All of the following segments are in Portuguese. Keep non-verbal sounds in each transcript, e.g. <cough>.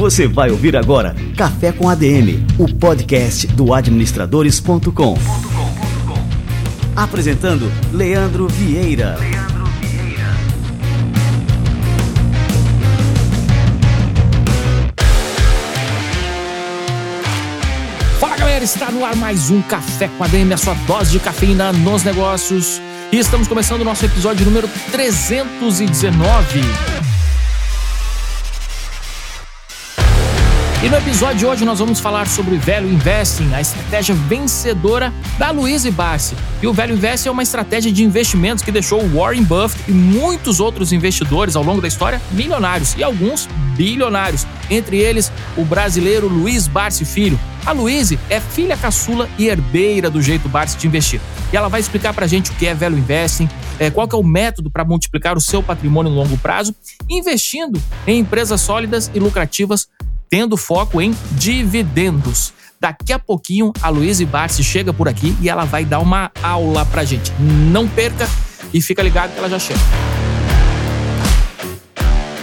Você vai ouvir agora Café com ADM, o podcast do administradores.com. Apresentando Leandro Vieira. Fala galera, está no ar mais um Café com ADM, a sua dose de cafeína nos negócios. E estamos começando o nosso episódio número 319. E no episódio de hoje nós vamos falar sobre Velho Investing, a estratégia vencedora da Louise Barsi. E o Velho Investing é uma estratégia de investimentos que deixou Warren Buffett e muitos outros investidores ao longo da história milionários e alguns bilionários. Entre eles, o brasileiro Luiz Barsi Filho. A Luiz é filha caçula e herdeira do jeito Barsi de investir. E ela vai explicar pra gente o que é Velho Investing, é, qual que é o método para multiplicar o seu patrimônio no longo prazo, investindo em empresas sólidas e lucrativas tendo foco em dividendos. Daqui a pouquinho a Luísa Barsi chega por aqui e ela vai dar uma aula pra gente. Não perca e fica ligado que ela já chega.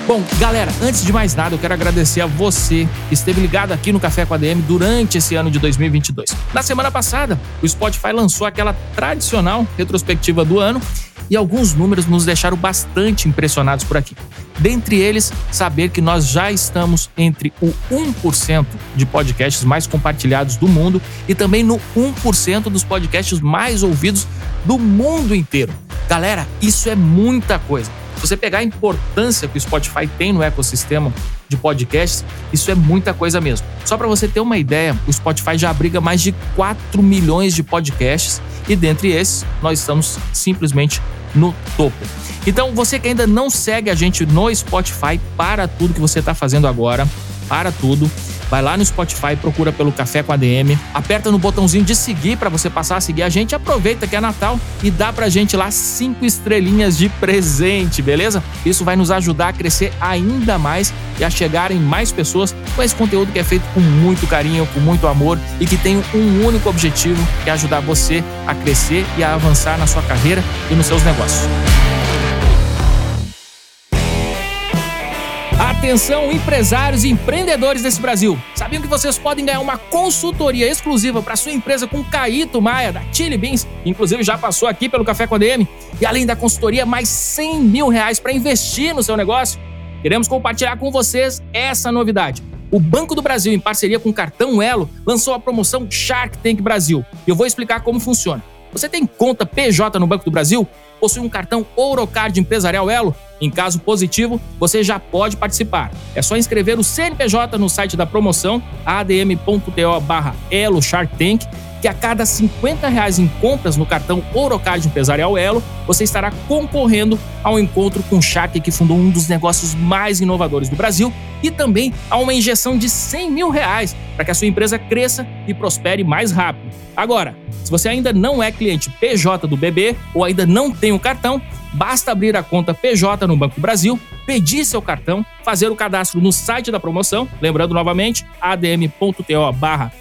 Bom, galera, antes de mais nada, eu quero agradecer a você que esteve ligado aqui no Café com a DM durante esse ano de 2022. Na semana passada, o Spotify lançou aquela tradicional retrospectiva do ano e alguns números nos deixaram bastante impressionados por aqui. Dentre eles, saber que nós já estamos entre o 1% de podcasts mais compartilhados do mundo e também no 1% dos podcasts mais ouvidos do mundo inteiro. Galera, isso é muita coisa. Se você pegar a importância que o Spotify tem no ecossistema de podcasts, isso é muita coisa mesmo. Só para você ter uma ideia, o Spotify já abriga mais de 4 milhões de podcasts e dentre esses, nós estamos simplesmente no topo. Então, você que ainda não segue a gente no Spotify, para tudo que você está fazendo agora, para tudo. Vai lá no Spotify, procura pelo Café com ADM, aperta no botãozinho de seguir para você passar a seguir a gente. Aproveita que é Natal e dá pra gente lá cinco estrelinhas de presente, beleza? Isso vai nos ajudar a crescer ainda mais e a chegar em mais pessoas com esse conteúdo que é feito com muito carinho, com muito amor e que tem um único objetivo, que é ajudar você a crescer e a avançar na sua carreira e nos seus negócios. Atenção, empresários e empreendedores desse Brasil. Sabiam que vocês podem ganhar uma consultoria exclusiva para sua empresa com Caíto Maia, da Chili Beans, inclusive já passou aqui pelo Café com a DM, e além da consultoria, mais 100 mil reais para investir no seu negócio? Queremos compartilhar com vocês essa novidade. O Banco do Brasil, em parceria com o Cartão Elo, lançou a promoção Shark Tank Brasil. Eu vou explicar como funciona. Você tem conta PJ no Banco do Brasil? Possui um cartão Ourocard Empresarial Elo? Em caso positivo, você já pode participar. É só inscrever o CNPJ no site da promoção adm.to barra Elo Shark Tank que a cada 50 reais em compras no cartão Ourocard Empresarial Elo, você estará concorrendo ao encontro com o Shark, que fundou um dos negócios mais inovadores do Brasil, e também a uma injeção de 100 mil reais para que a sua empresa cresça e prospere mais rápido. Agora, se você ainda não é cliente PJ do BB ou ainda não tem o cartão, basta abrir a conta PJ no Banco Brasil, pedir seu cartão, fazer o cadastro no site da promoção, lembrando novamente, adm.to barra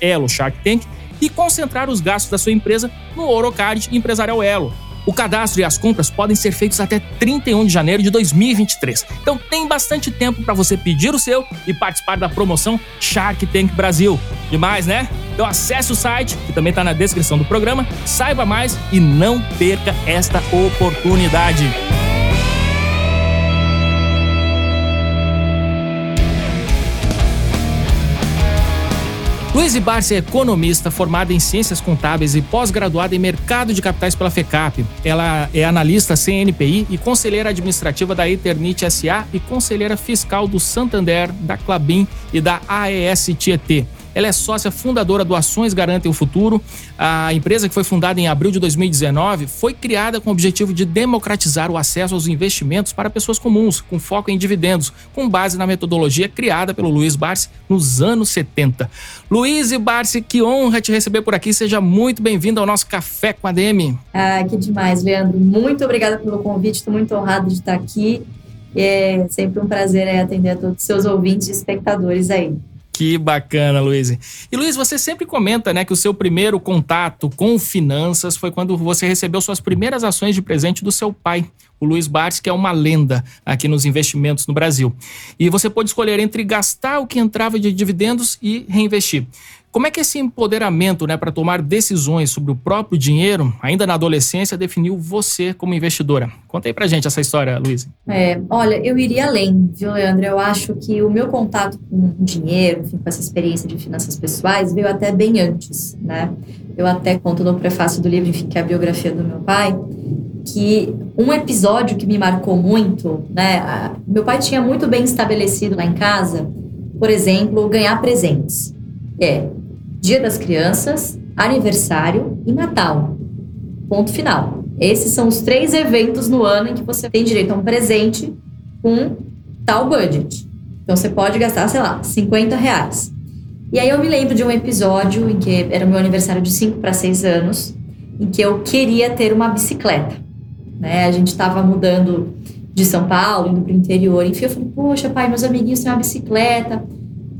Tank, e concentrar os gastos da sua empresa no Orocard Empresarial Elo. O cadastro e as compras podem ser feitos até 31 de janeiro de 2023. Então tem bastante tempo para você pedir o seu e participar da promoção Shark Tank Brasil. Demais, né? Então acesse o site, que também está na descrição do programa, saiba mais e não perca esta oportunidade. Luiz Barça é economista, formada em Ciências Contábeis e pós-graduada em Mercado de Capitais pela FECAP. Ela é analista CNPI e conselheira administrativa da Eternit SA e conselheira fiscal do Santander, da Clabin e da AES Tietê. Ela é sócia fundadora do Ações Garantem o Futuro. A empresa, que foi fundada em abril de 2019, foi criada com o objetivo de democratizar o acesso aos investimentos para pessoas comuns, com foco em dividendos, com base na metodologia criada pelo Luiz Barsi nos anos 70. Luiz e Barsi, que honra te receber por aqui. Seja muito bem-vindo ao nosso Café com a DM. Ah, que demais, Leandro. Muito obrigada pelo convite. Estou muito honrado de estar aqui. É sempre um prazer é, atender a todos os seus ouvintes e espectadores aí. Que bacana, Luiz. E Luiz, você sempre comenta, né, que o seu primeiro contato com finanças foi quando você recebeu suas primeiras ações de presente do seu pai, o Luiz Bartz, que é uma lenda aqui nos investimentos no Brasil. E você pôde escolher entre gastar o que entrava de dividendos e reinvestir. Como é que esse empoderamento né, para tomar decisões sobre o próprio dinheiro, ainda na adolescência, definiu você como investidora? Conta aí pra gente essa história, Luiz. É, olha, eu iria além, viu, Leandro? Eu acho que o meu contato com dinheiro, enfim, com essa experiência de finanças pessoais, veio até bem antes, né? Eu até conto no prefácio do livro, enfim, que é a biografia do meu pai, que um episódio que me marcou muito, né? Meu pai tinha muito bem estabelecido lá em casa, por exemplo, ganhar presentes. É, Dia das Crianças, aniversário e Natal. Ponto final. Esses são os três eventos no ano em que você tem direito a um presente com tal budget. Então você pode gastar, sei lá, 50 reais. E aí eu me lembro de um episódio em que era meu aniversário de 5 para 6 anos, em que eu queria ter uma bicicleta. Né? A gente estava mudando de São Paulo, indo para o interior. Enfim, eu falei, poxa, pai, meus amiguinhos têm uma bicicleta.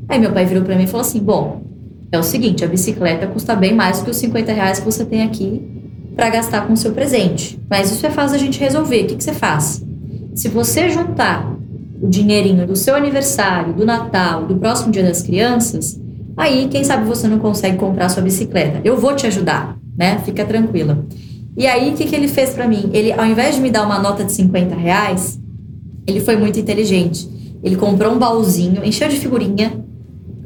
Aí meu pai virou para mim e falou assim: bom, é o seguinte, a bicicleta custa bem mais do que os 50 reais que você tem aqui para gastar com o seu presente. Mas isso é fácil a gente resolver. O que, que você faz? Se você juntar o dinheirinho do seu aniversário, do Natal, do próximo Dia das Crianças, aí quem sabe você não consegue comprar sua bicicleta. Eu vou te ajudar, né? Fica tranquila. E aí o que, que ele fez para mim? Ele, ao invés de me dar uma nota de 50 reais, ele foi muito inteligente. Ele comprou um baúzinho, encheu de figurinha,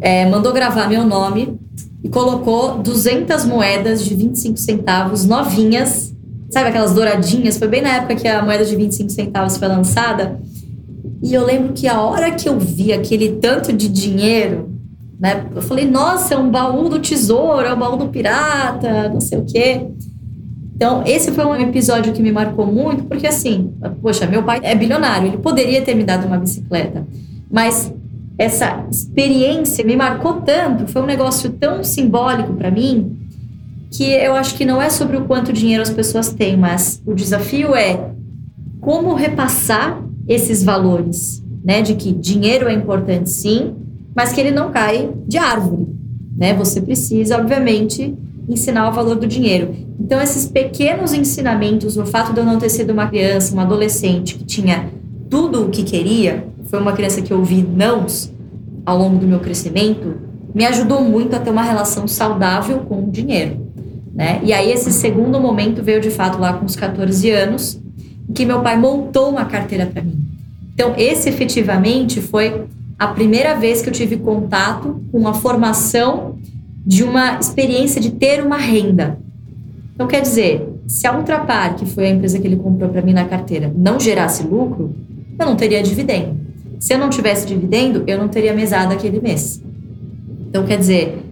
é, mandou gravar meu nome e colocou 200 moedas de 25 centavos novinhas, sabe aquelas douradinhas? Foi bem na época que a moeda de 25 centavos foi lançada. E eu lembro que a hora que eu vi aquele tanto de dinheiro, né? Eu falei, nossa, é um baú do tesouro, é um baú do pirata, não sei o quê. Então, esse foi um episódio que me marcou muito, porque assim, poxa, meu pai é bilionário, ele poderia ter me dado uma bicicleta, mas essa experiência me marcou tanto, foi um negócio tão simbólico para mim, que eu acho que não é sobre o quanto dinheiro as pessoas têm, mas o desafio é como repassar esses valores, né, de que dinheiro é importante sim, mas que ele não cai de árvore, né? Você precisa, obviamente, ensinar o valor do dinheiro. Então, esses pequenos ensinamentos, o fato de eu não ter sido uma criança, uma adolescente que tinha tudo o que queria, foi uma criança que ouvi nãos ao longo do meu crescimento, me ajudou muito a ter uma relação saudável com o dinheiro. Né? E aí esse segundo momento veio de fato lá com os 14 anos, em que meu pai montou uma carteira para mim. Então esse efetivamente foi a primeira vez que eu tive contato com a formação de uma experiência de ter uma renda. Então quer dizer, se a Ultrapar, que foi a empresa que ele comprou para mim na carteira, não gerasse lucro, eu não teria dividendo. Se eu não tivesse dividendo, eu não teria mesada aquele mês. Então, quer dizer,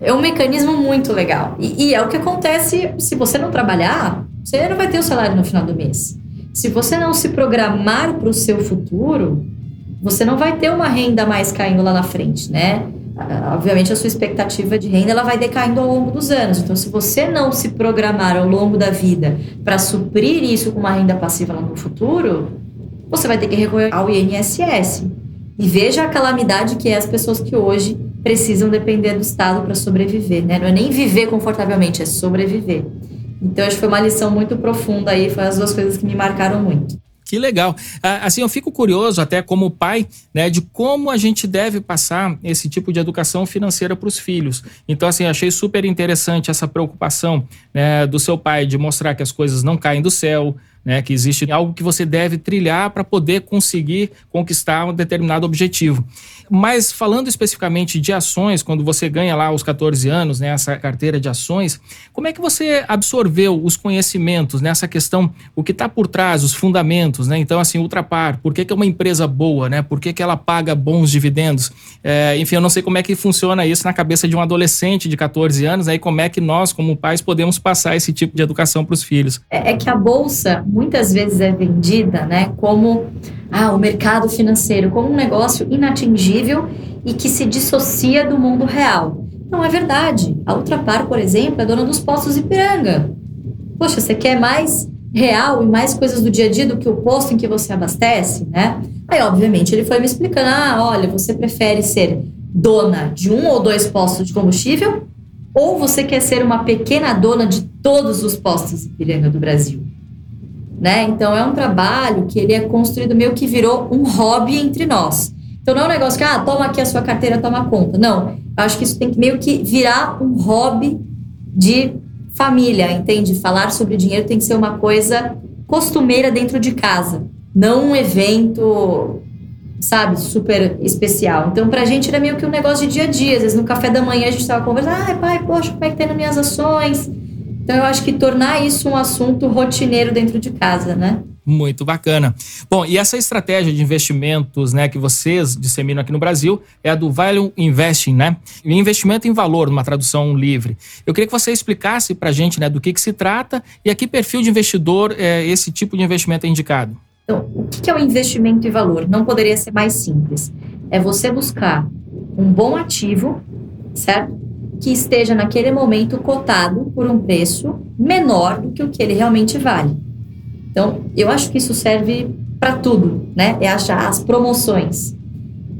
é um mecanismo muito legal. E, e, é o que acontece se você não trabalhar, você não vai ter o salário no final do mês. Se você não se programar para o seu futuro, você não vai ter uma renda mais caindo lá na frente, né? Obviamente a sua expectativa de renda ela vai decaindo ao longo dos anos. Então, se você não se programar ao longo da vida para suprir isso com uma renda passiva lá no futuro, você vai ter que recorrer ao INSS. E veja a calamidade que é as pessoas que hoje precisam depender do Estado para sobreviver, né? Não é nem viver confortavelmente, é sobreviver. Então, acho que foi uma lição muito profunda aí, foi as duas coisas que me marcaram muito. Que legal. Assim, eu fico curioso, até como pai, né, de como a gente deve passar esse tipo de educação financeira para os filhos. Então, assim, achei super interessante essa preocupação né, do seu pai de mostrar que as coisas não caem do céu, né, que existe algo que você deve trilhar para poder conseguir conquistar um determinado objetivo. Mas falando especificamente de ações, quando você ganha lá aos 14 anos, né, essa carteira de ações, como é que você absorveu os conhecimentos nessa questão, o que está por trás, os fundamentos, né? Então, assim, Ultrapar, por que, que é uma empresa boa, né? Por que, que ela paga bons dividendos? É, enfim, eu não sei como é que funciona isso na cabeça de um adolescente de 14 anos, aí né, como é que nós, como pais, podemos passar esse tipo de educação para os filhos. É, é que a bolsa muitas vezes é vendida, né, como ah, o mercado financeiro como um negócio inatingível e que se dissocia do mundo real. Não é verdade. A Ultrapar, por exemplo, é dona dos postos Ipiranga. Poxa, você quer mais real e mais coisas do dia a dia do que o posto em que você abastece, né? Aí, obviamente, ele foi me explicando: ah, olha, você prefere ser dona de um ou dois postos de combustível, ou você quer ser uma pequena dona de todos os postos de piranga do Brasil. Né? Então é um trabalho que ele é construído meio que virou um hobby entre nós. Então não é um negócio que, ah, toma aqui a sua carteira, toma conta. Não, acho que isso tem que meio que virar um hobby de família, entende? Falar sobre dinheiro tem que ser uma coisa costumeira dentro de casa, não um evento, sabe, super especial. Então, pra gente era meio que um negócio de dia a dia. Às vezes no café da manhã a gente tava conversando, ai, pai, poxa, como é que tá indo minhas ações? Então, eu acho que tornar isso um assunto rotineiro dentro de casa, né? Muito bacana. Bom, e essa estratégia de investimentos né, que vocês disseminam aqui no Brasil é a do Value Investing, né? Investimento em valor, numa tradução livre. Eu queria que você explicasse para a gente né, do que, que se trata e a que perfil de investidor é, esse tipo de investimento é indicado. Então, o que é o investimento em valor? Não poderia ser mais simples. É você buscar um bom ativo, certo? Que esteja naquele momento cotado por um preço menor do que o que ele realmente vale. Então, eu acho que isso serve para tudo, né? É achar as promoções.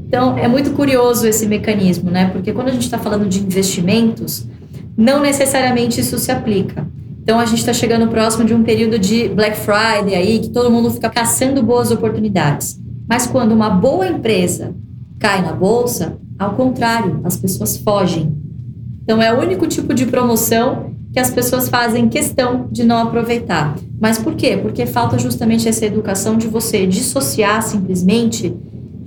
Então, é muito curioso esse mecanismo, né? Porque quando a gente está falando de investimentos, não necessariamente isso se aplica. Então, a gente está chegando próximo de um período de Black Friday aí, que todo mundo fica caçando boas oportunidades. Mas quando uma boa empresa cai na bolsa, ao contrário, as pessoas fogem. Então, é o único tipo de promoção que as pessoas fazem questão de não aproveitar. Mas por quê? Porque falta justamente essa educação de você dissociar simplesmente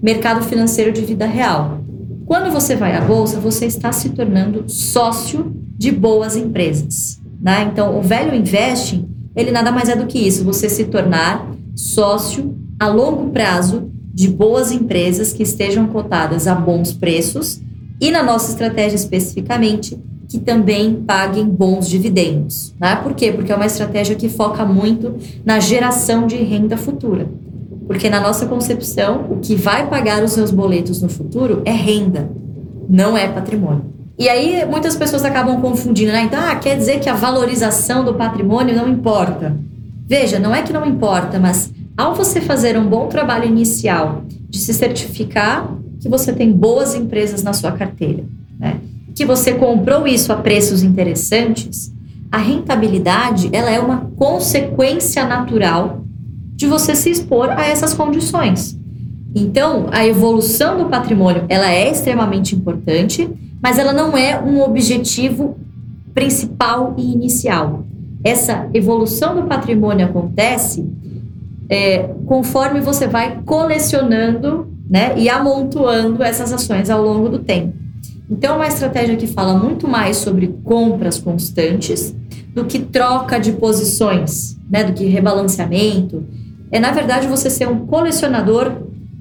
mercado financeiro de vida real. Quando você vai à bolsa, você está se tornando sócio de boas empresas. Né? Então, o velho investing, ele nada mais é do que isso, você se tornar sócio a longo prazo de boas empresas que estejam cotadas a bons preços e, na nossa estratégia especificamente, que também paguem bons dividendos. Né? Por quê? Porque é uma estratégia que foca muito na geração de renda futura. Porque na nossa concepção, o que vai pagar os seus boletos no futuro é renda, não é patrimônio. E aí muitas pessoas acabam confundindo, né? Então, ah, quer dizer que a valorização do patrimônio não importa. Veja, não é que não importa, mas ao você fazer um bom trabalho inicial de se certificar que você tem boas empresas na sua carteira, né? que você comprou isso a preços interessantes, a rentabilidade ela é uma consequência natural de você se expor a essas condições. Então, a evolução do patrimônio ela é extremamente importante, mas ela não é um objetivo principal e inicial. Essa evolução do patrimônio acontece é, conforme você vai colecionando né, e amontoando essas ações ao longo do tempo. Então, é uma estratégia que fala muito mais sobre compras constantes do que troca de posições, né, do que rebalanceamento. É, na verdade, você ser um colecionador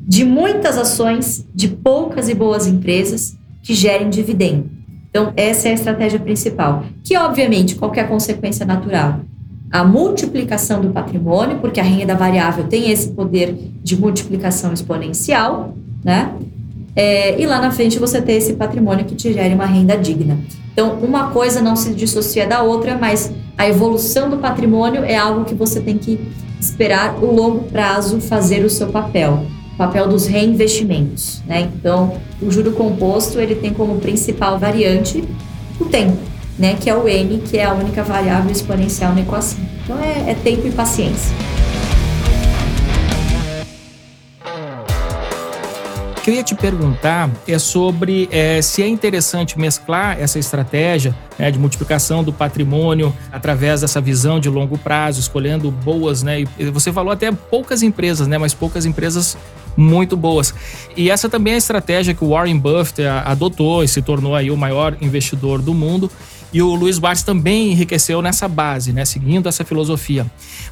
de muitas ações de poucas e boas empresas que gerem dividendo. Então, essa é a estratégia principal, que obviamente qualquer consequência natural. A multiplicação do patrimônio, porque a renda variável tem esse poder de multiplicação exponencial, né? é, e lá na frente você ter esse patrimônio que te gere uma renda digna. Então, uma coisa não se dissocia da outra, mas a evolução do patrimônio é algo que você tem que esperar o longo prazo fazer o seu papel, o papel dos reinvestimentos. Né? Então, o juro composto ele tem como principal variante o tempo, né? que é o N, que é a única variável exponencial na equação. Então, é, é tempo e paciência. que eu ia te perguntar é sobre é, se é interessante mesclar essa estratégia né, de multiplicação do patrimônio através dessa visão de longo prazo, escolhendo boas, né? E você falou até poucas empresas, né? Mas poucas empresas muito boas. E essa também é a estratégia que o Warren Buffett adotou e se tornou aí o maior investidor do mundo. E o Luiz Barnes também enriqueceu nessa base, né, seguindo essa filosofia.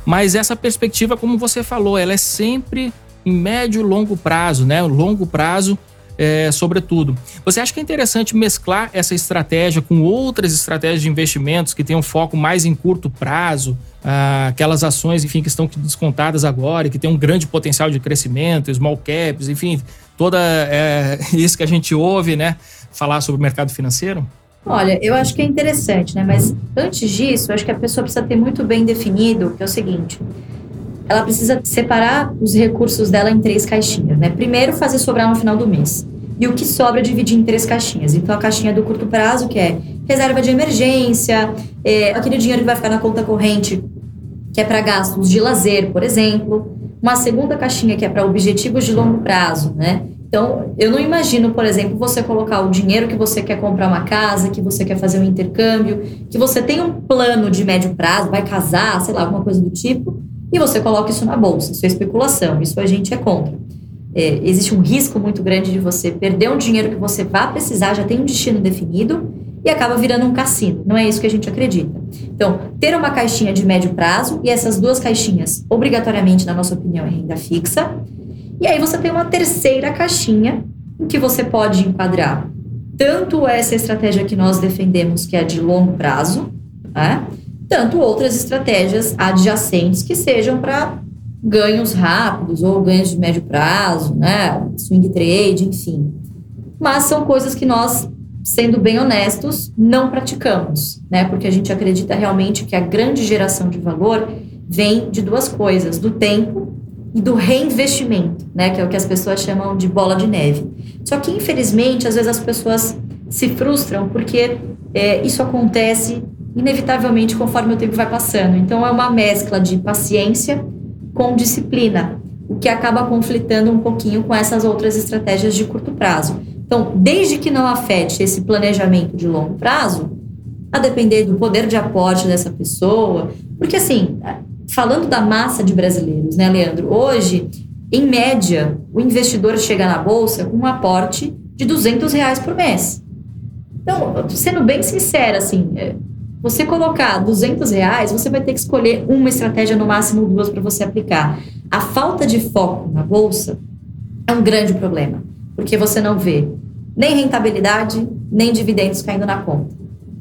Mas essa perspectiva, como você falou, ela é sempre em médio e longo prazo, né? Longo prazo, é, sobretudo. Você acha que é interessante mesclar essa estratégia com outras estratégias de investimentos que tenham foco mais em curto prazo? Ah, aquelas ações, enfim, que estão descontadas agora, que têm um grande potencial de crescimento, small caps, enfim, toda é, <laughs> isso que a gente ouve, né? Falar sobre o mercado financeiro? Olha, eu acho que é interessante, né? Mas antes disso, eu acho que a pessoa precisa ter muito bem definido que é o seguinte: ela precisa separar os recursos dela em três caixinhas, né? Primeiro, fazer sobrar no final do mês. e o que sobra dividir em três caixinhas. Então, a caixinha do curto prazo, que é reserva de emergência, é, aquele dinheiro que vai ficar na conta corrente, que é para gastos de lazer, por exemplo. Uma segunda caixinha que é para objetivos de longo prazo, né? Então, eu não imagino, por exemplo, você colocar o dinheiro que você quer comprar uma casa, que você quer fazer um intercâmbio, que você tem um plano de médio prazo, vai casar, sei lá, alguma coisa do tipo, e você coloca isso na bolsa. Isso é especulação, isso a gente é contra. É, existe um risco muito grande de você perder um dinheiro que você vai precisar, já tem um destino definido, e acaba virando um cassino. Não é isso que a gente acredita. Então, ter uma caixinha de médio prazo, e essas duas caixinhas, obrigatoriamente, na nossa opinião, é renda fixa e aí você tem uma terceira caixinha em que você pode enquadrar tanto essa estratégia que nós defendemos, que é de longo prazo, né? tanto outras estratégias adjacentes que sejam para ganhos rápidos ou ganhos de médio prazo, né? swing trade, enfim. Mas são coisas que nós, sendo bem honestos, não praticamos, né? porque a gente acredita realmente que a grande geração de valor vem de duas coisas: do tempo e do reinvestimento, né, que é o que as pessoas chamam de bola de neve. Só que, infelizmente, às vezes as pessoas se frustram porque é, isso acontece inevitavelmente conforme o tempo vai passando. Então, é uma mescla de paciência com disciplina, o que acaba conflitando um pouquinho com essas outras estratégias de curto prazo. Então, desde que não afete esse planejamento de longo prazo, a depender do poder de aporte dessa pessoa, porque assim, falando da massa de brasileiros, né, Leandro? Hoje, em média, o investidor chega na bolsa com um aporte de 200 reais por mês. Então, sendo bem sincera, assim, é, você colocar 200 reais, você vai ter que escolher uma estratégia, no máximo duas, para você aplicar. A falta de foco na bolsa é um grande problema, porque você não vê nem rentabilidade, nem dividendos caindo na conta.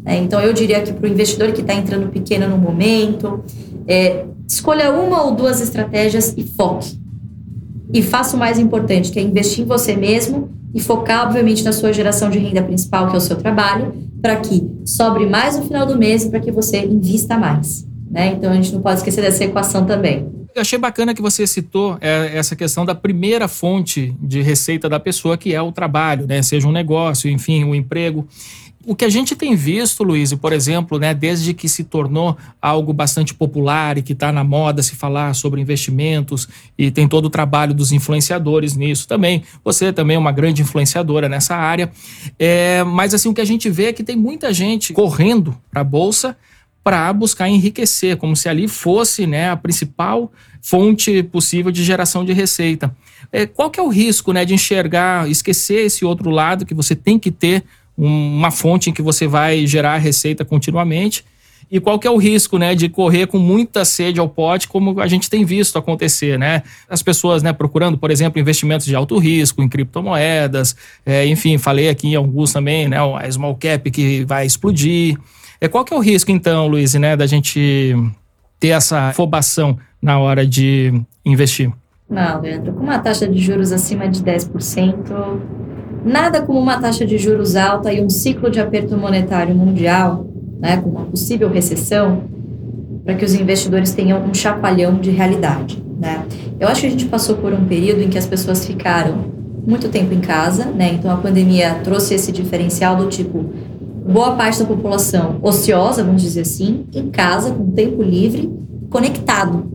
Né? Então, eu diria que para o investidor que está entrando pequeno no momento, é, escolha uma ou duas estratégias e foque. E faça o mais importante, que é investir em você mesmo e focar, obviamente, na sua geração de renda principal, que é o seu trabalho, para que sobre mais no final do mês e para que você invista mais. Né? Então, a gente não pode esquecer dessa equação também. Eu achei bacana que você citou é, essa questão da primeira fonte de receita da pessoa, que é o trabalho, né? seja um negócio, enfim, um emprego. O que a gente tem visto, Luiz, por exemplo, né, desde que se tornou algo bastante popular e que está na moda se falar sobre investimentos e tem todo o trabalho dos influenciadores nisso também. Você também é uma grande influenciadora nessa área. É, mas assim, o que a gente vê é que tem muita gente correndo para a Bolsa para buscar enriquecer, como se ali fosse né, a principal fonte possível de geração de receita. É, qual que é o risco né, de enxergar, esquecer esse outro lado que você tem que ter uma fonte em que você vai gerar receita continuamente. E qual que é o risco, né, de correr com muita sede ao pote, como a gente tem visto acontecer, né? As pessoas, né, procurando, por exemplo, investimentos de alto risco em criptomoedas, é, enfim, falei aqui em alguns também, né, a small cap que vai explodir. É, qual que é o risco, então, Luiz, né, da gente ter essa afobação na hora de investir? Não, Leandro, com uma taxa de juros acima de 10%, Nada como uma taxa de juros alta e um ciclo de aperto monetário mundial, né, com uma possível recessão, para que os investidores tenham um chapalhão de realidade. Né? Eu acho que a gente passou por um período em que as pessoas ficaram muito tempo em casa, né? então a pandemia trouxe esse diferencial do tipo boa parte da população ociosa, vamos dizer assim, em casa, com tempo livre, conectado,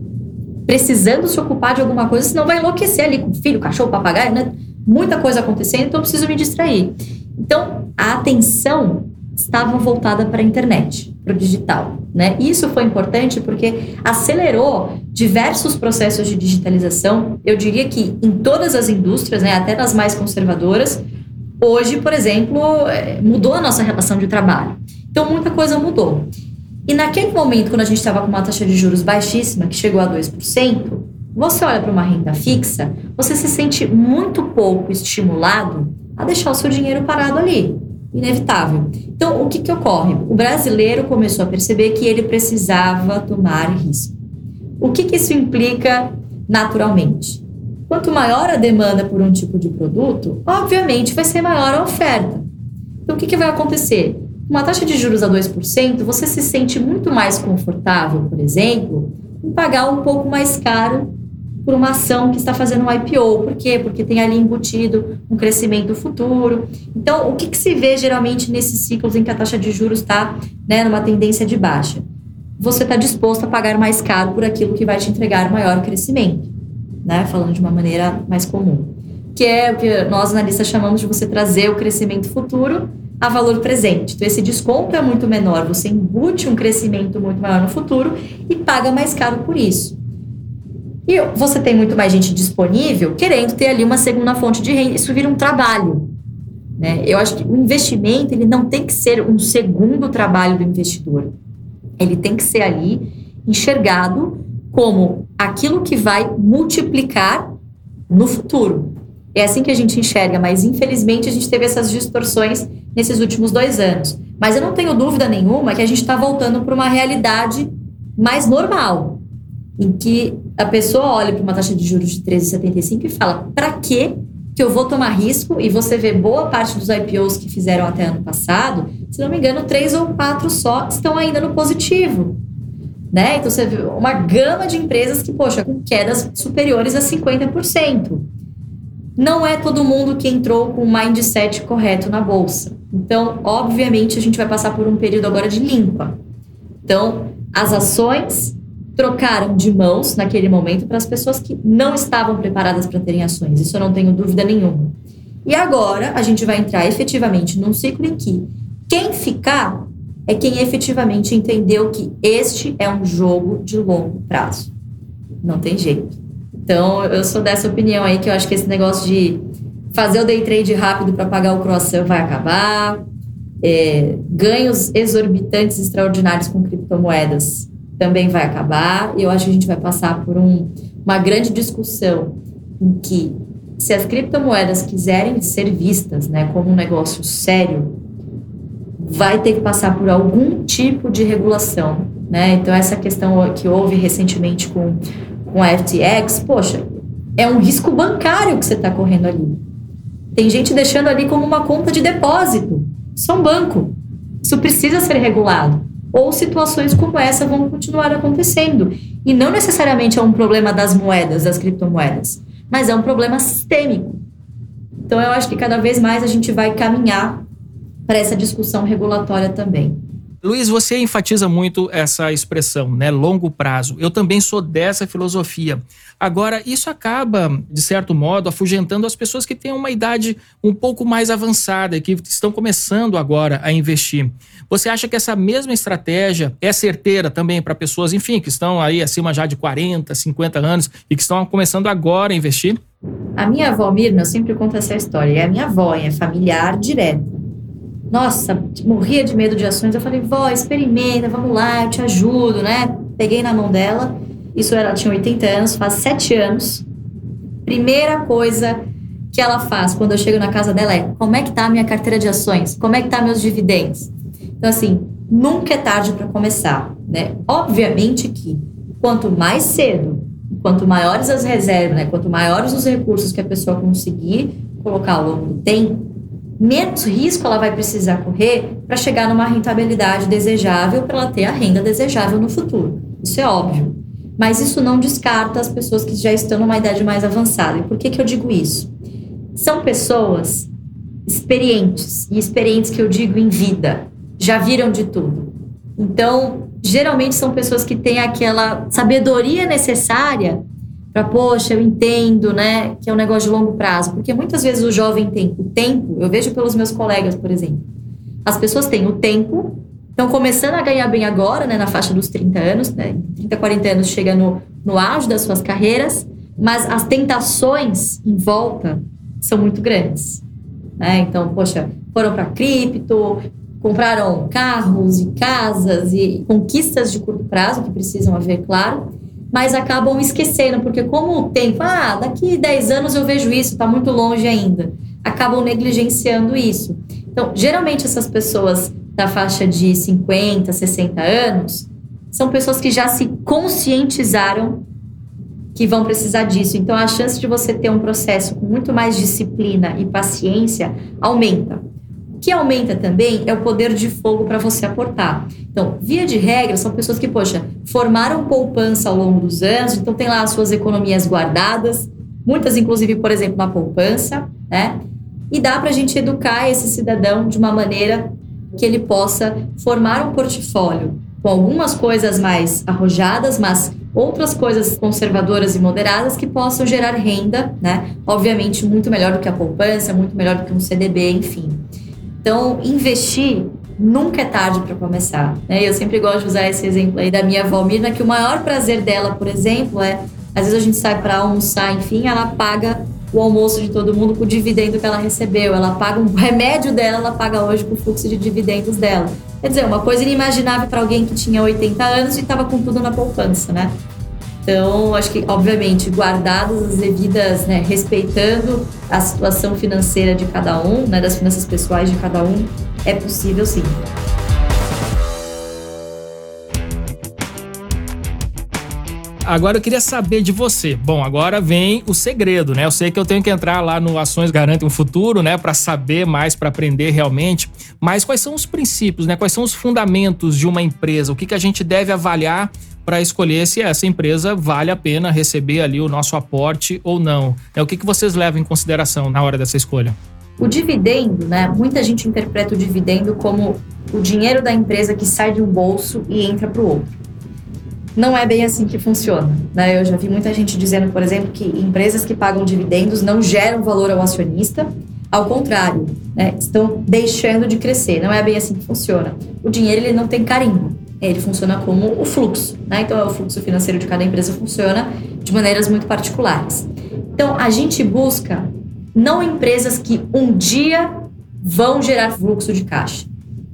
precisando se ocupar de alguma coisa, senão vai enlouquecer ali com filho, cachorro, papagaio, né? muita coisa acontecendo, então eu preciso me distrair. Então, a atenção estava voltada para a internet, para o digital. Né? Isso foi importante porque acelerou diversos processos de digitalização. Eu diria que em todas as indústrias, né, até nas mais conservadoras, hoje, por exemplo, é, mudou a nossa relação de trabalho. Então, muita coisa mudou. E naquele momento, quando a gente estava com uma taxa de juros baixíssima, que chegou a 2%, você olha para uma renda fixa, você se sente muito pouco estimulado a deixar o seu dinheiro parado ali. Inevitável. Então, o que, que ocorre? O brasileiro começou a perceber que ele precisava tomar risco. O que, que isso implica naturalmente? Quanto maior a demanda por um tipo de produto, obviamente vai ser maior a oferta. Então, o que, que vai acontecer? Uma taxa de juros a 2%, você se sente muito mais confortável, por exemplo, em pagar um pouco mais caro por uma ação que está fazendo um IPO. Por quê? Porque tem ali embutido um crescimento futuro. Então, o que, que se vê geralmente nesses ciclos em que a taxa de juros está né, numa tendência de baixa? Você está disposto a pagar mais caro por aquilo que vai te entregar maior crescimento, né? Falando de uma maneira mais comum. Que é o que nós analistas chamamos de você trazer o crescimento futuro a valor presente. Então, esse desconto é muito menor, você embute um crescimento muito maior no futuro e paga mais caro por isso. E você tem muito mais gente disponível querendo ter ali uma segunda fonte de renda. Isso vira um trabalho. Né? Eu acho que o investimento ele não tem que ser um segundo trabalho do investidor. Ele tem que ser ali enxergado como aquilo que vai multiplicar no futuro. É assim que a gente enxerga, mas infelizmente a gente teve essas distorções nesses últimos dois anos. Mas eu não tenho dúvida nenhuma que a gente está voltando para uma realidade mais normal em que a pessoa olha para uma taxa de juros de 13,75 e fala: para que que eu vou tomar risco? E você vê boa parte dos IPOs que fizeram até ano passado, se não me engano, três ou quatro só estão ainda no positivo. Né? Então você vê uma gama de empresas que, poxa, com quedas superiores a 50%. Não é todo mundo que entrou com o mindset correto na bolsa. Então, obviamente, a gente vai passar por um período agora de limpa. Então, as ações trocaram de mãos naquele momento para as pessoas que não estavam preparadas para terem ações. Isso eu não tenho dúvida nenhuma. E agora a gente vai entrar efetivamente num ciclo em que quem ficar é quem efetivamente entendeu que este é um jogo de longo prazo. Não tem jeito. Então, eu sou dessa opinião aí que eu acho que esse negócio de fazer o day trade rápido para pagar o croissant vai acabar. É, ganhos exorbitantes, extraordinários com criptomoedas também vai acabar. E eu acho que a gente vai passar por um, uma grande discussão em que, se as criptomoedas quiserem ser vistas né, como um negócio sério, vai ter que passar por algum tipo de regulação. Né? Então, essa questão que houve recentemente com, com a FTX, poxa, é um risco bancário que você está correndo ali. Tem gente deixando ali como uma conta de depósito. Isso é um banco. Isso precisa ser regulado ou situações como essa vão continuar acontecendo. E não necessariamente é um problema das moedas, das criptomoedas, mas é um problema sistêmico. Então eu acho que cada vez mais a gente vai caminhar para essa discussão regulatória também. Luiz, você enfatiza muito essa expressão, né? Longo prazo. Eu também sou dessa filosofia. Agora, isso acaba, de certo modo, afugentando as pessoas que têm uma idade um pouco mais avançada que estão começando agora a investir. Você acha que essa mesma estratégia é certeira também para pessoas, enfim, que estão aí acima já de 40, 50 anos e que estão começando agora a investir? A minha avó Mirna, eu sempre conto essa história, é a minha avó, é familiar direta nossa, morria de medo de ações. Eu falei, vó, experimenta, vamos lá, eu te ajudo, né? Peguei na mão dela. Isso ela tinha 80 anos, faz 7 anos. Primeira coisa que ela faz quando eu chego na casa dela é: como é que tá a minha carteira de ações? Como é que tá meus dividendos? Então, assim, nunca é tarde para começar, né? Obviamente que quanto mais cedo, quanto maiores as reservas, né? Quanto maiores os recursos que a pessoa conseguir colocar ao longo do tempo, menos risco ela vai precisar correr para chegar numa rentabilidade desejável para ela ter a renda desejável no futuro. Isso é óbvio. Mas isso não descarta as pessoas que já estão numa idade mais avançada. E por que, que eu digo isso? São pessoas experientes, e experientes que eu digo em vida, já viram de tudo. Então, geralmente são pessoas que têm aquela sabedoria necessária para, poxa, eu entendo, né, que é um negócio de longo prazo. Porque muitas vezes o jovem tem o tempo, eu vejo pelos meus colegas, por exemplo. As pessoas têm o tempo, estão começando a ganhar bem agora, né, na faixa dos 30 anos, né, 30, 40 anos chega no, no auge das suas carreiras, mas as tentações em volta são muito grandes. Né? Então, poxa, foram para cripto, compraram carros e casas e conquistas de curto prazo que precisam haver, claro, mas acabam esquecendo, porque como o tempo, ah, daqui 10 anos eu vejo isso, está muito longe ainda, acabam negligenciando isso. Então, geralmente essas pessoas da faixa de 50, 60 anos são pessoas que já se conscientizaram que vão precisar disso. Então, a chance de você ter um processo com muito mais disciplina e paciência aumenta. Que aumenta também é o poder de fogo para você aportar. Então, via de regra, são pessoas que, poxa, formaram poupança ao longo dos anos, então tem lá as suas economias guardadas, muitas, inclusive, por exemplo, na poupança, né? E dá para a gente educar esse cidadão de uma maneira que ele possa formar um portfólio com algumas coisas mais arrojadas, mas outras coisas conservadoras e moderadas que possam gerar renda, né? Obviamente, muito melhor do que a poupança, muito melhor do que um CDB, enfim. Então, investir nunca é tarde para começar. Né? Eu sempre gosto de usar esse exemplo aí da minha avó Mirna, que o maior prazer dela, por exemplo, é às vezes a gente sai para almoçar, enfim, ela paga o almoço de todo mundo com o dividendo que ela recebeu. Ela paga um <laughs> remédio dela, ela paga hoje com o fluxo de dividendos dela. Quer dizer, uma coisa inimaginável para alguém que tinha 80 anos e estava com tudo na poupança, né? Então, acho que, obviamente, guardadas as devidas, né, respeitando a situação financeira de cada um, né, das finanças pessoais de cada um, é possível sim. Agora eu queria saber de você. Bom, agora vem o segredo, né? Eu sei que eu tenho que entrar lá no Ações Garantem um Futuro, né, para saber mais, para aprender realmente. Mas quais são os princípios, né? Quais são os fundamentos de uma empresa? O que, que a gente deve avaliar para escolher se essa empresa vale a pena receber ali o nosso aporte ou não? É o que, que vocês levam em consideração na hora dessa escolha? O dividendo, né? Muita gente interpreta o dividendo como o dinheiro da empresa que sai de um bolso e entra para o outro não é bem assim que funciona. Né? Eu já vi muita gente dizendo, por exemplo, que empresas que pagam dividendos não geram valor ao acionista, ao contrário, né? estão deixando de crescer. Não é bem assim que funciona. O dinheiro ele não tem carimbo, ele funciona como o fluxo. Né? Então, o fluxo financeiro de cada empresa funciona de maneiras muito particulares. Então, a gente busca não empresas que um dia vão gerar fluxo de caixa.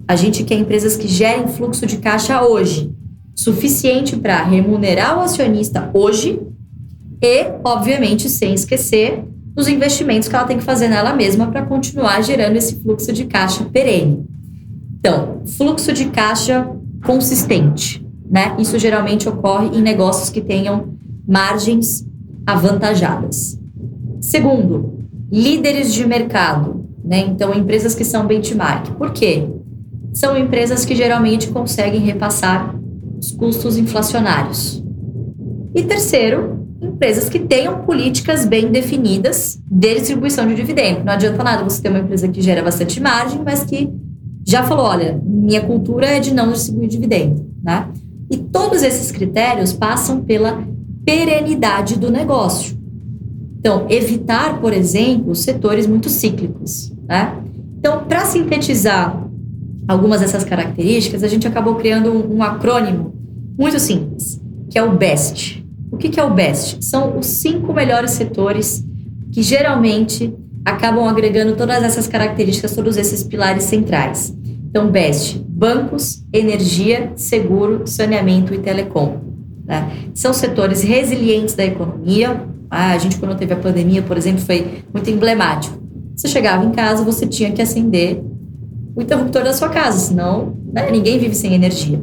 A gente quer empresas que gerem fluxo de caixa hoje, suficiente para remunerar o acionista hoje e, obviamente, sem esquecer os investimentos que ela tem que fazer nela mesma para continuar gerando esse fluxo de caixa perene. Então, fluxo de caixa consistente, né? Isso geralmente ocorre em negócios que tenham margens avantajadas. Segundo, líderes de mercado, né? Então, empresas que são benchmark. Por quê? São empresas que geralmente conseguem repassar os custos inflacionários. E terceiro, empresas que tenham políticas bem definidas de distribuição de dividendo. Não adianta nada você ter uma empresa que gera bastante margem, mas que já falou, olha, minha cultura é de não distribuir dividendo, né? E todos esses critérios passam pela perenidade do negócio. Então, evitar, por exemplo, setores muito cíclicos, né? Então, para sintetizar algumas dessas características, a gente acabou criando um, um acrônimo muito simples, que é o BEST. O que, que é o BEST? São os cinco melhores setores que geralmente acabam agregando todas essas características, todos esses pilares centrais. Então, BEST, bancos, energia, seguro, saneamento e telecom. Né? São setores resilientes da economia. Ah, a gente, quando teve a pandemia, por exemplo, foi muito emblemático. Você chegava em casa, você tinha que acender o interruptor da sua casa, senão né, ninguém vive sem energia.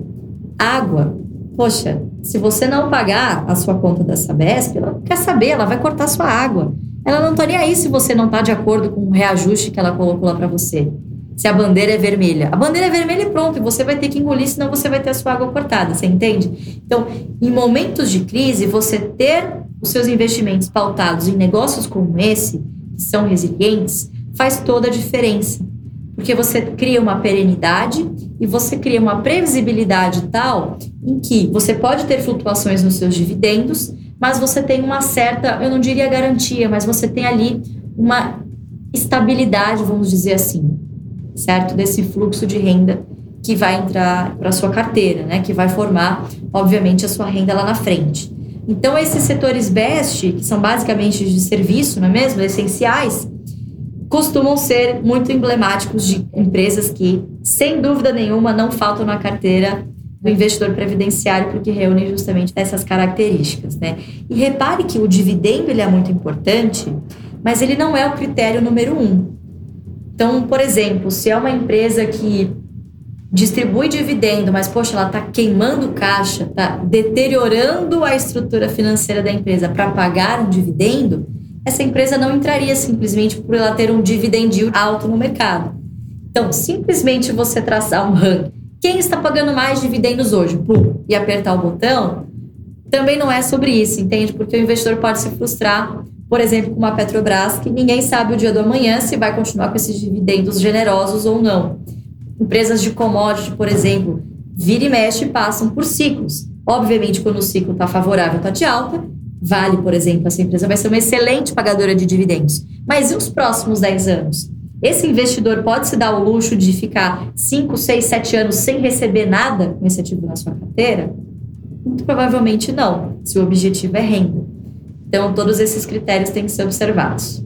Água. Poxa, se você não pagar a sua conta da Sabesp, ela quer saber, ela vai cortar sua água. Ela não está nem aí se você não está de acordo com o reajuste que ela colocou lá para você. Se a bandeira é vermelha. A bandeira é vermelha e pronto, e você vai ter que engolir, senão você vai ter a sua água cortada, você entende? Então, em momentos de crise, você ter os seus investimentos pautados em negócios como esse, que são resilientes, faz toda a diferença porque você cria uma perenidade e você cria uma previsibilidade tal em que você pode ter flutuações nos seus dividendos, mas você tem uma certa, eu não diria garantia, mas você tem ali uma estabilidade, vamos dizer assim, certo? Desse fluxo de renda que vai entrar para a sua carteira, né? Que vai formar, obviamente, a sua renda lá na frente. Então, esses setores BEST, que são basicamente de serviço, não é mesmo? Essenciais, costumam ser muito emblemáticos de empresas que, sem dúvida nenhuma, não faltam na carteira do investidor previdenciário porque reúnem justamente essas características, né? E repare que o dividendo ele é muito importante, mas ele não é o critério número um. Então, por exemplo, se é uma empresa que distribui dividendo, mas poxa, ela está queimando caixa, está deteriorando a estrutura financeira da empresa para pagar um dividendo, essa empresa não entraria simplesmente por ela ter um dividend alto no mercado. Então, simplesmente você traçar um ranking. Quem está pagando mais dividendos hoje? Pum, e apertar o botão, também não é sobre isso, entende? Porque o investidor pode se frustrar, por exemplo, com uma Petrobras, que ninguém sabe o dia do amanhã se vai continuar com esses dividendos generosos ou não. Empresas de commodity, por exemplo, vira e mexe passam por ciclos. Obviamente, quando o ciclo está favorável, está de alta, Vale, por exemplo, essa empresa vai ser uma excelente pagadora de dividendos. Mas e os próximos 10 anos? Esse investidor pode se dar o luxo de ficar 5, 6, 7 anos sem receber nada com esse ativo na sua carteira? Muito provavelmente não, se o objetivo é renda. Então, todos esses critérios têm que ser observados.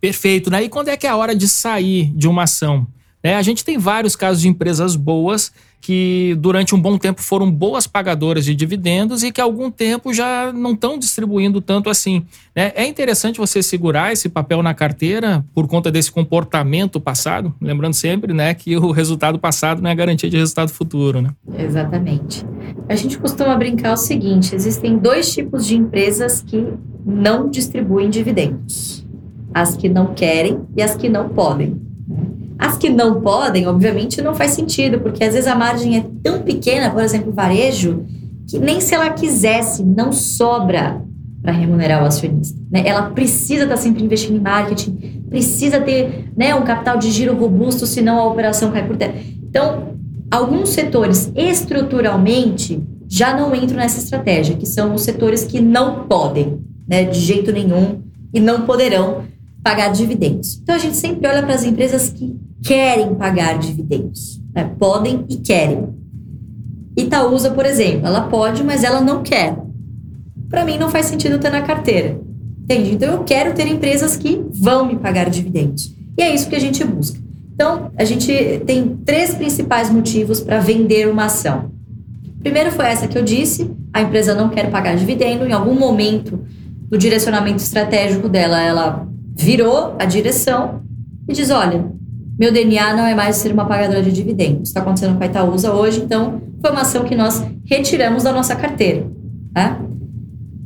Perfeito. Né? E quando é que é a hora de sair de uma ação? É, a gente tem vários casos de empresas boas que durante um bom tempo foram boas pagadoras de dividendos e que há algum tempo já não estão distribuindo tanto assim. Né? É interessante você segurar esse papel na carteira por conta desse comportamento passado, lembrando sempre né, que o resultado passado não é garantia de resultado futuro. Né? Exatamente. A gente costuma brincar o seguinte: existem dois tipos de empresas que não distribuem dividendos: as que não querem e as que não podem. As que não podem, obviamente, não faz sentido, porque às vezes a margem é tão pequena, por exemplo, varejo, que nem se ela quisesse, não sobra para remunerar o acionista. Né? Ela precisa estar tá sempre investindo em marketing, precisa ter né, um capital de giro robusto, senão a operação cai por terra. Então, alguns setores estruturalmente já não entram nessa estratégia, que são os setores que não podem, né, de jeito nenhum, e não poderão pagar dividendos. Então a gente sempre olha para as empresas que querem pagar dividendos, né? podem e querem. Itaúsa, por exemplo, ela pode, mas ela não quer. Para mim não faz sentido ter na carteira. Entende? Então eu quero ter empresas que vão me pagar dividendos. E é isso que a gente busca. Então, a gente tem três principais motivos para vender uma ação. Primeiro foi essa que eu disse, a empresa não quer pagar dividendo, em algum momento do direcionamento estratégico dela, ela virou a direção e diz: olha, meu DNA não é mais ser uma pagadora de dividendos. Está acontecendo com a Itaúsa hoje, então foi uma ação que nós retiramos da nossa carteira. Né?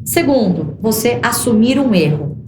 Segundo, você assumir um erro.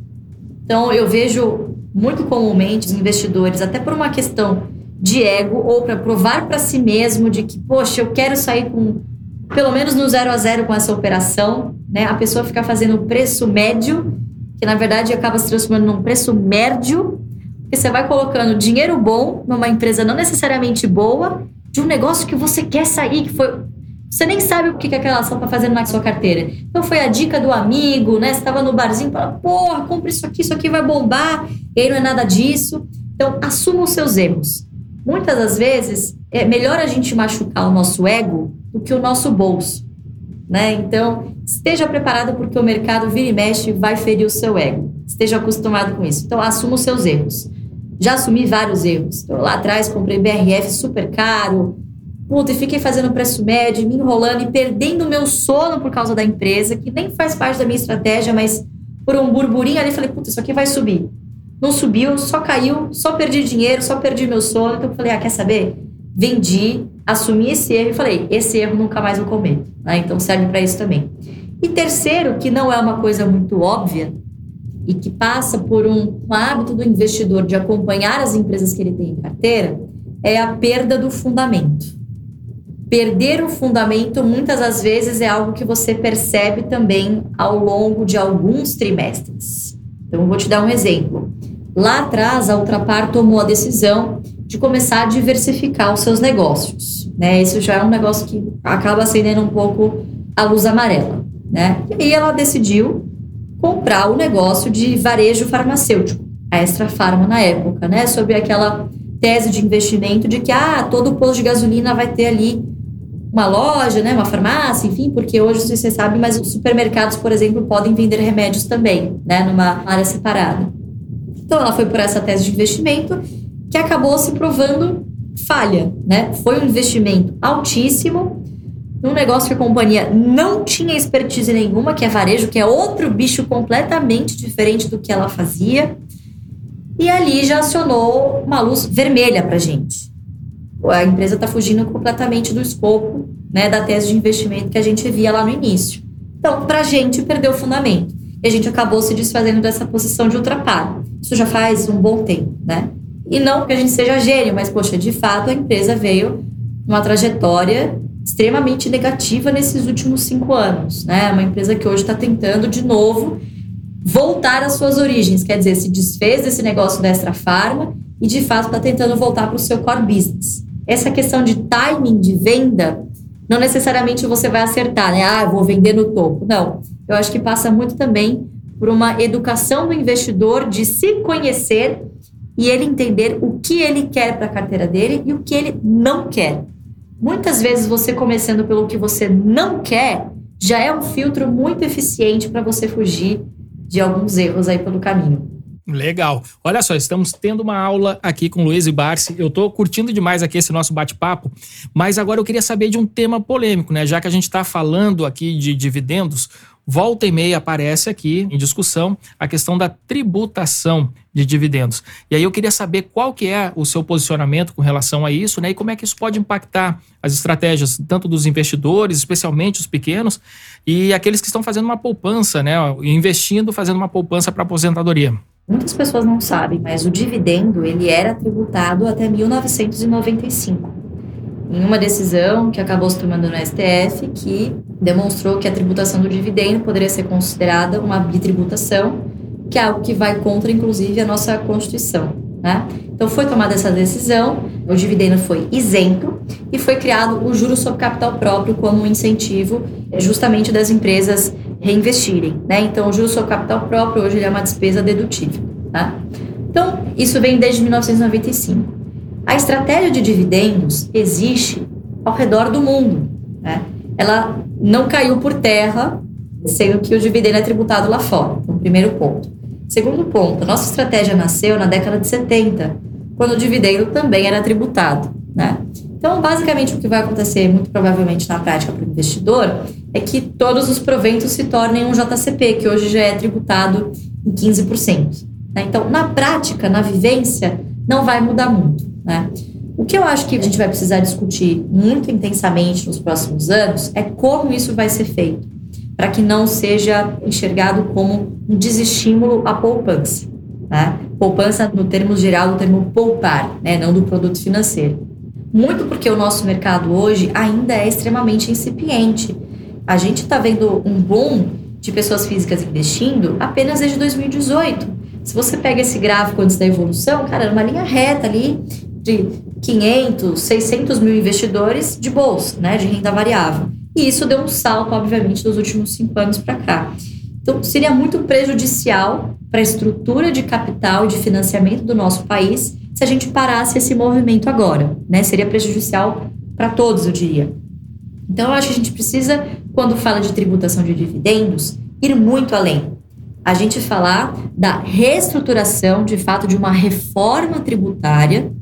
Então, eu vejo muito comumente os investidores, até por uma questão de ego ou para provar para si mesmo de que, poxa, eu quero sair com pelo menos no zero a zero com essa operação, né? A pessoa fica fazendo preço médio que na verdade acaba se transformando num preço médio, porque você vai colocando dinheiro bom numa empresa não necessariamente boa, de um negócio que você quer sair, que foi. Você nem sabe o que aquela ação está fazendo na sua carteira. Então foi a dica do amigo, né? Você estava no barzinho e fala, porra, compra isso aqui, isso aqui vai bombar, e aí não é nada disso. Então, assuma os seus erros. Muitas das vezes, é melhor a gente machucar o nosso ego do que o nosso bolso. Né? Então, esteja preparado porque o mercado vira e mexe vai ferir o seu ego. Esteja acostumado com isso. Então, assuma os seus erros. Já assumi vários erros. Então, lá atrás comprei BRF super caro, puta, e fiquei fazendo preço médio, me enrolando e perdendo meu sono por causa da empresa, que nem faz parte da minha estratégia, mas por um burburinho ali, falei, puta, isso aqui vai subir. Não subiu, só caiu, só perdi dinheiro, só perdi meu sono. Então, eu falei, ah, quer saber? Vendi, assumi esse erro e falei: esse erro nunca mais vou comer. Né? Então serve para isso também. E terceiro, que não é uma coisa muito óbvia e que passa por um, um hábito do investidor de acompanhar as empresas que ele tem em carteira, é a perda do fundamento. Perder o fundamento muitas das vezes é algo que você percebe também ao longo de alguns trimestres. Então, eu vou te dar um exemplo. Lá atrás, a Ultrapar tomou a decisão de começar a diversificar os seus negócios. Né? Isso já é um negócio que acaba acendendo um pouco a luz amarela. Né? E aí ela decidiu comprar o negócio de varejo farmacêutico, a Extra Farma na época, né? sobre aquela tese de investimento de que ah, todo posto de gasolina vai ter ali uma loja, né, uma farmácia, enfim, porque hoje você sabe, mas os supermercados, por exemplo, podem vender remédios também, né, numa área separada. Então ela foi por essa tese de investimento que acabou se provando falha, né? Foi um investimento altíssimo num negócio que a companhia não tinha expertise nenhuma, que é varejo, que é outro bicho completamente diferente do que ela fazia. E ali já acionou uma luz vermelha para gente. A empresa está fugindo completamente do escopo né, da tese de investimento que a gente via lá no início. Então, para a gente, perdeu o fundamento. E a gente acabou se desfazendo dessa posição de ultrapar. Isso já faz um bom tempo, né? E não que a gente seja gênio, mas, poxa, de fato a empresa veio numa trajetória extremamente negativa nesses últimos cinco anos. Né? Uma empresa que hoje está tentando, de novo, voltar às suas origens, quer dizer, se desfez desse negócio da Extra Farma e, de fato, está tentando voltar para o seu core business. Essa questão de timing de venda, não necessariamente você vai acertar, né? Ah, vou vender no topo. Não. Eu acho que passa muito também por uma educação do investidor de se conhecer e ele entender o que ele quer para a carteira dele e o que ele não quer. Muitas vezes você começando pelo que você não quer já é um filtro muito eficiente para você fugir de alguns erros aí pelo caminho. Legal. Olha só, estamos tendo uma aula aqui com Luiz e Barsi. Eu estou curtindo demais aqui esse nosso bate-papo, mas agora eu queria saber de um tema polêmico, né? Já que a gente está falando aqui de dividendos, volta e meia aparece aqui em discussão a questão da tributação de dividendos. E aí eu queria saber qual que é o seu posicionamento com relação a isso, né? E como é que isso pode impactar as estratégias tanto dos investidores, especialmente os pequenos, e aqueles que estão fazendo uma poupança, né? Investindo, fazendo uma poupança para aposentadoria. Muitas pessoas não sabem, mas o dividendo ele era tributado até 1995. Em uma decisão que acabou se tomando no STF, que demonstrou que a tributação do dividendo poderia ser considerada uma bitributação, que é algo que vai contra, inclusive, a nossa Constituição. Né? Então, foi tomada essa decisão, o dividendo foi isento e foi criado o juro sobre capital próprio como um incentivo justamente das empresas reinvestirem. Né? Então, o juro sobre capital próprio hoje é uma despesa dedutível. Tá? Então, isso vem desde 1995. A estratégia de dividendos existe ao redor do mundo. Né? Ela não caiu por terra, sendo que o dividendo é tributado lá fora. Então, primeiro ponto. Segundo ponto, nossa estratégia nasceu na década de 70, quando o dividendo também era tributado. Né? Então, basicamente, o que vai acontecer, muito provavelmente na prática para o investidor, é que todos os proventos se tornem um JCP, que hoje já é tributado em 15%. Né? Então, na prática, na vivência, não vai mudar muito. Né? O que eu acho que a gente vai precisar discutir muito intensamente nos próximos anos é como isso vai ser feito, para que não seja enxergado como um desestímulo à poupança. Né? Poupança, no termo geral, do termo poupar, né? não do produto financeiro. Muito porque o nosso mercado hoje ainda é extremamente incipiente. A gente está vendo um boom de pessoas físicas investindo apenas desde 2018. Se você pega esse gráfico antes da evolução, cara, era uma linha reta ali de 500, 600 mil investidores de bolsa, né, de renda variável. E isso deu um salto, obviamente, dos últimos cinco anos para cá. Então, seria muito prejudicial para a estrutura de capital e de financiamento do nosso país se a gente parasse esse movimento agora, né? Seria prejudicial para todos, eu diria. Então, eu acho que a gente precisa, quando fala de tributação de dividendos, ir muito além. A gente falar da reestruturação, de fato, de uma reforma tributária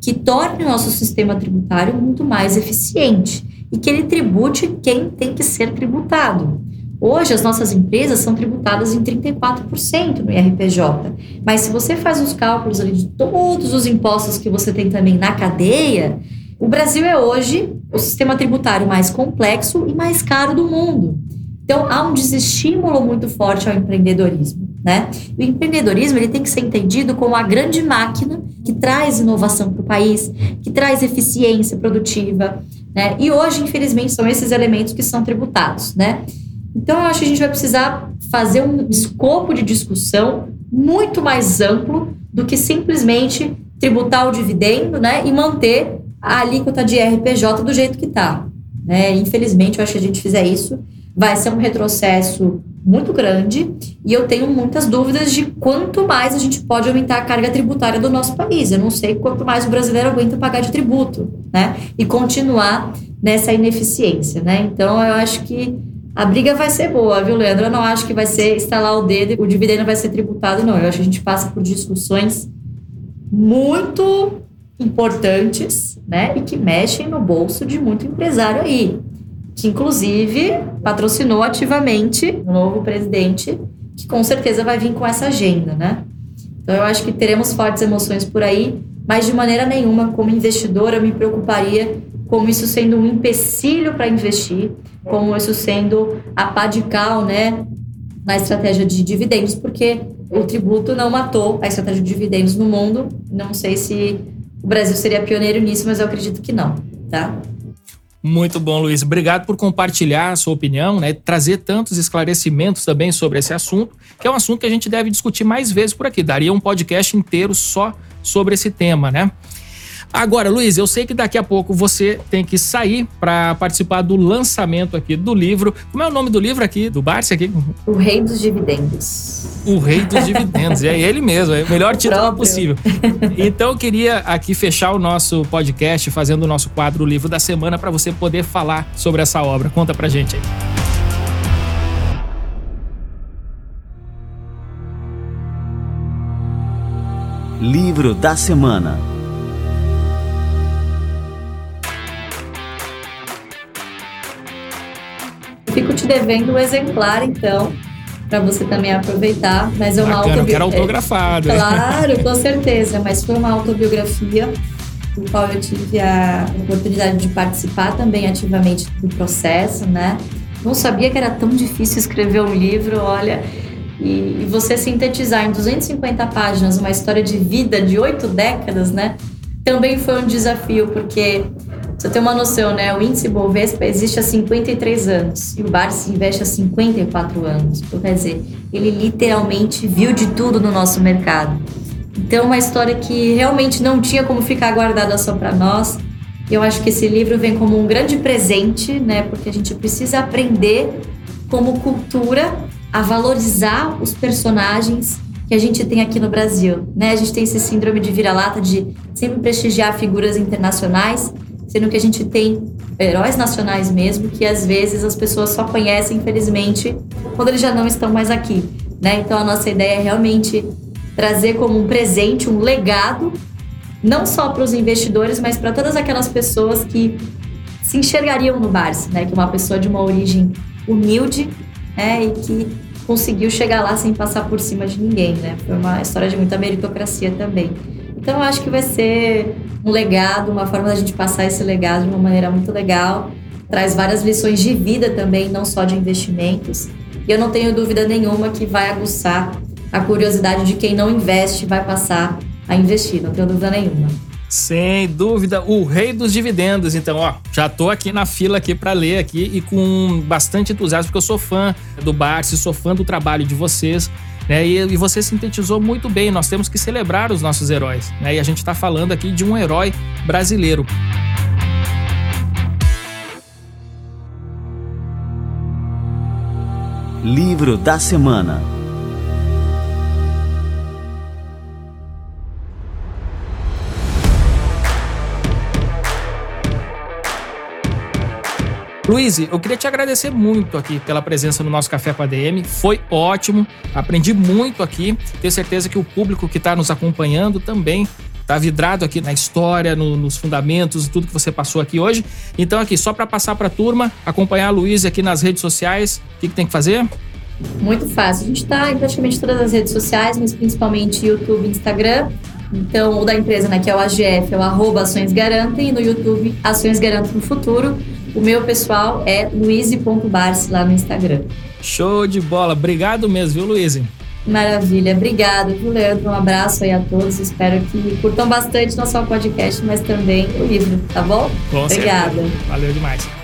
que torne o nosso sistema tributário muito mais eficiente e que ele tribute quem tem que ser tributado. Hoje, as nossas empresas são tributadas em 34% no IRPJ. Mas se você faz os cálculos ali de todos os impostos que você tem também na cadeia, o Brasil é hoje o sistema tributário mais complexo e mais caro do mundo. Então, há um desestímulo muito forte ao empreendedorismo. Né? o empreendedorismo ele tem que ser entendido como a grande máquina que traz inovação para o país, que traz eficiência produtiva. Né? E hoje, infelizmente, são esses elementos que são tributados. Né? Então, eu acho que a gente vai precisar fazer um escopo de discussão muito mais amplo do que simplesmente tributar o dividendo né? e manter a alíquota de RPJ do jeito que está. Né? Infelizmente, eu acho que a gente fizer isso, vai ser um retrocesso muito grande e eu tenho muitas dúvidas de quanto mais a gente pode aumentar a carga tributária do nosso país. Eu não sei quanto mais o brasileiro aguenta pagar de tributo, né? E continuar nessa ineficiência, né? Então eu acho que a briga vai ser boa, viu, Leandro? Eu não acho que vai ser instalar o dedo o dividendo vai ser tributado, não. Eu acho que a gente passa por discussões muito importantes, né? E que mexem no bolso de muito empresário aí que inclusive patrocinou ativamente o novo presidente, que com certeza vai vir com essa agenda, né? Então eu acho que teremos fortes emoções por aí, mas de maneira nenhuma, como investidora, eu me preocuparia como isso sendo um empecilho para investir, como isso sendo a pá de cal, né? na estratégia de dividendos, porque o tributo não matou a estratégia de dividendos no mundo. Não sei se o Brasil seria pioneiro nisso, mas eu acredito que não, tá? Muito bom, Luiz. Obrigado por compartilhar a sua opinião, né? Trazer tantos esclarecimentos também sobre esse assunto, que é um assunto que a gente deve discutir mais vezes por aqui. Daria um podcast inteiro só sobre esse tema, né? Agora, Luiz, eu sei que daqui a pouco você tem que sair para participar do lançamento aqui do livro. Como é o nome do livro aqui, do Barça aqui? O Rei dos Dividendos. O Rei dos Dividendos, é ele mesmo, é o melhor título próprio. possível. Então eu queria aqui fechar o nosso podcast fazendo o nosso quadro o Livro da Semana para você poder falar sobre essa obra. Conta pra gente aí. Livro da Semana Fico te devendo um exemplar, então, para você também aproveitar. Mas é uma autobiografia. quero autografado. Claro, com certeza. Mas foi uma autobiografia do qual eu tive a oportunidade de participar também ativamente do processo, né? Não sabia que era tão difícil escrever um livro, olha. E, e você sintetizar em 250 páginas uma história de vida de oito décadas, né? Também foi um desafio, porque você tem uma noção, né? O índice Bovespa existe há 53 anos e o Barsi investe há 54 anos. Então, quer dizer, ele literalmente viu de tudo no nosso mercado. Então, uma história que realmente não tinha como ficar guardada só para nós. Eu acho que esse livro vem como um grande presente, né? Porque a gente precisa aprender como cultura a valorizar os personagens que a gente tem aqui no Brasil, né? A gente tem esse síndrome de vira-lata de sempre prestigiar figuras internacionais, sendo que a gente tem heróis nacionais mesmo, que às vezes as pessoas só conhecem, infelizmente, quando eles já não estão mais aqui. Né? Então a nossa ideia é realmente trazer como um presente, um legado, não só para os investidores, mas para todas aquelas pessoas que se enxergariam no Barça, né? Que é uma pessoa de uma origem humilde, né? E que conseguiu chegar lá sem passar por cima de ninguém, né? Foi uma história de muita meritocracia também. Então acho que vai ser um legado, uma forma da gente passar esse legado de uma maneira muito legal. Traz várias lições de vida também, não só de investimentos. E eu não tenho dúvida nenhuma que vai aguçar a curiosidade de quem não investe vai passar a investir, não tenho dúvida nenhuma. Sem dúvida, o rei dos dividendos. Então, ó, já tô aqui na fila aqui para ler aqui e com bastante entusiasmo, porque eu sou fã do Barça, sou fã do trabalho de vocês. Né? E, e, você sintetizou muito bem. Nós temos que celebrar os nossos heróis. Né? E a gente está falando aqui de um herói brasileiro. Livro da Semana Luiz, eu queria te agradecer muito aqui pela presença no nosso Café com a DM. Foi ótimo, aprendi muito aqui. Tenho certeza que o público que está nos acompanhando também está vidrado aqui na história, no, nos fundamentos, tudo que você passou aqui hoje. Então, aqui, só para passar para a turma, acompanhar a Luiz aqui nas redes sociais, o que, que tem que fazer? Muito fácil. A gente está em praticamente todas as redes sociais, mas principalmente YouTube e Instagram. Então, o da empresa, né, que é o AGF, é o arroba Ações Garantem, e no YouTube, Ações Garantem no Futuro. O meu pessoal é luiz.barce lá no Instagram. Show de bola. Obrigado mesmo, viu, Luiz? Maravilha. Obrigada, viu, Leandro? Um abraço aí a todos. Espero que curtam bastante não só o podcast, mas também o livro, tá bom? Com Obrigada. Certeza. Valeu demais.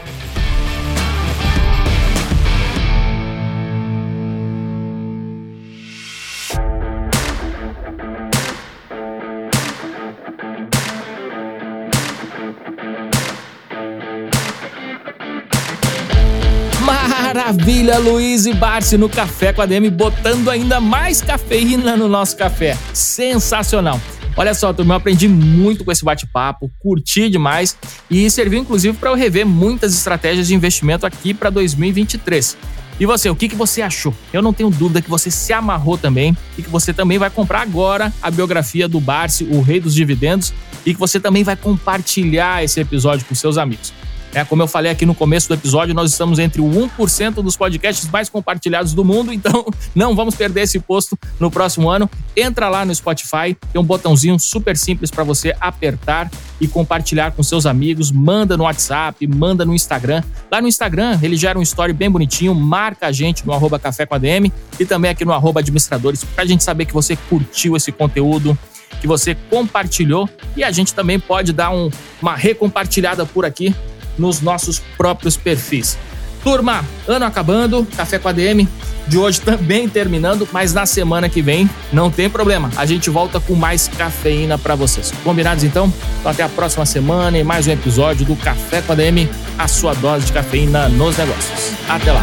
Maravilha, Luiz e Barsi no Café com a DM, botando ainda mais cafeína no nosso café. Sensacional. Olha só, turma, eu aprendi muito com esse bate-papo, curti demais e serviu inclusive para eu rever muitas estratégias de investimento aqui para 2023. E você, o que, que você achou? Eu não tenho dúvida que você se amarrou também e que você também vai comprar agora a biografia do Barsi, o Rei dos Dividendos, e que você também vai compartilhar esse episódio com seus amigos. É, como eu falei aqui no começo do episódio, nós estamos entre o 1% dos podcasts mais compartilhados do mundo, então <laughs> não vamos perder esse posto no próximo ano. Entra lá no Spotify, tem um botãozinho super simples para você apertar e compartilhar com seus amigos. Manda no WhatsApp, manda no Instagram. Lá no Instagram, ele gera um story bem bonitinho, marca a gente no arroba café com ADM e também aqui no arroba administradores, para a gente saber que você curtiu esse conteúdo que você compartilhou e a gente também pode dar um, uma recompartilhada por aqui nos nossos próprios perfis. Turma, ano acabando, Café com a DM de hoje <laughs> também terminando, mas na semana que vem não tem problema. A gente volta com mais cafeína para vocês. Combinados então? Então até a próxima semana e mais um episódio do Café com a DM, a sua dose de cafeína nos negócios. Até lá.